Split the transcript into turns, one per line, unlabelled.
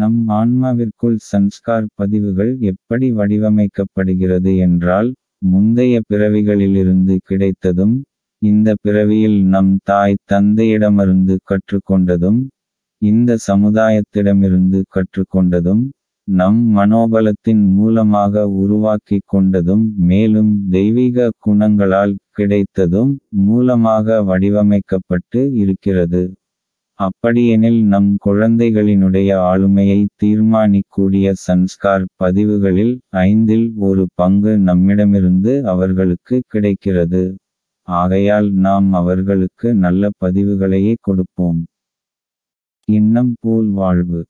நம் ஆன்மாவிற்குள் சன்ஸ்கார் பதிவுகள் எப்படி வடிவமைக்கப்படுகிறது என்றால் முந்தைய பிறவிகளிலிருந்து கிடைத்ததும் இந்த பிறவியில் நம் தாய் தந்தையிடமிருந்து கற்றுக்கொண்டதும் இந்த சமுதாயத்திடமிருந்து கற்றுக்கொண்டதும் நம் மனோபலத்தின் மூலமாக உருவாக்கி கொண்டதும் மேலும் தெய்வீக குணங்களால் கிடைத்ததும் மூலமாக வடிவமைக்கப்பட்டு இருக்கிறது. அப்படியெனில் நம் குழந்தைகளினுடைய ஆளுமையை தீர்மானிக்கூடிய சன்ஸ்கார் பதிவுகளில் ஐந்தில் ஒரு பங்கு நம்மிடமிருந்து அவர்களுக்கு கிடைக்கிறது. ஆகையால் நாம் அவர்களுக்கு நல்ல பதிவுகளையே கொடுப்போம். இன்னம் போல் வாழ்வு.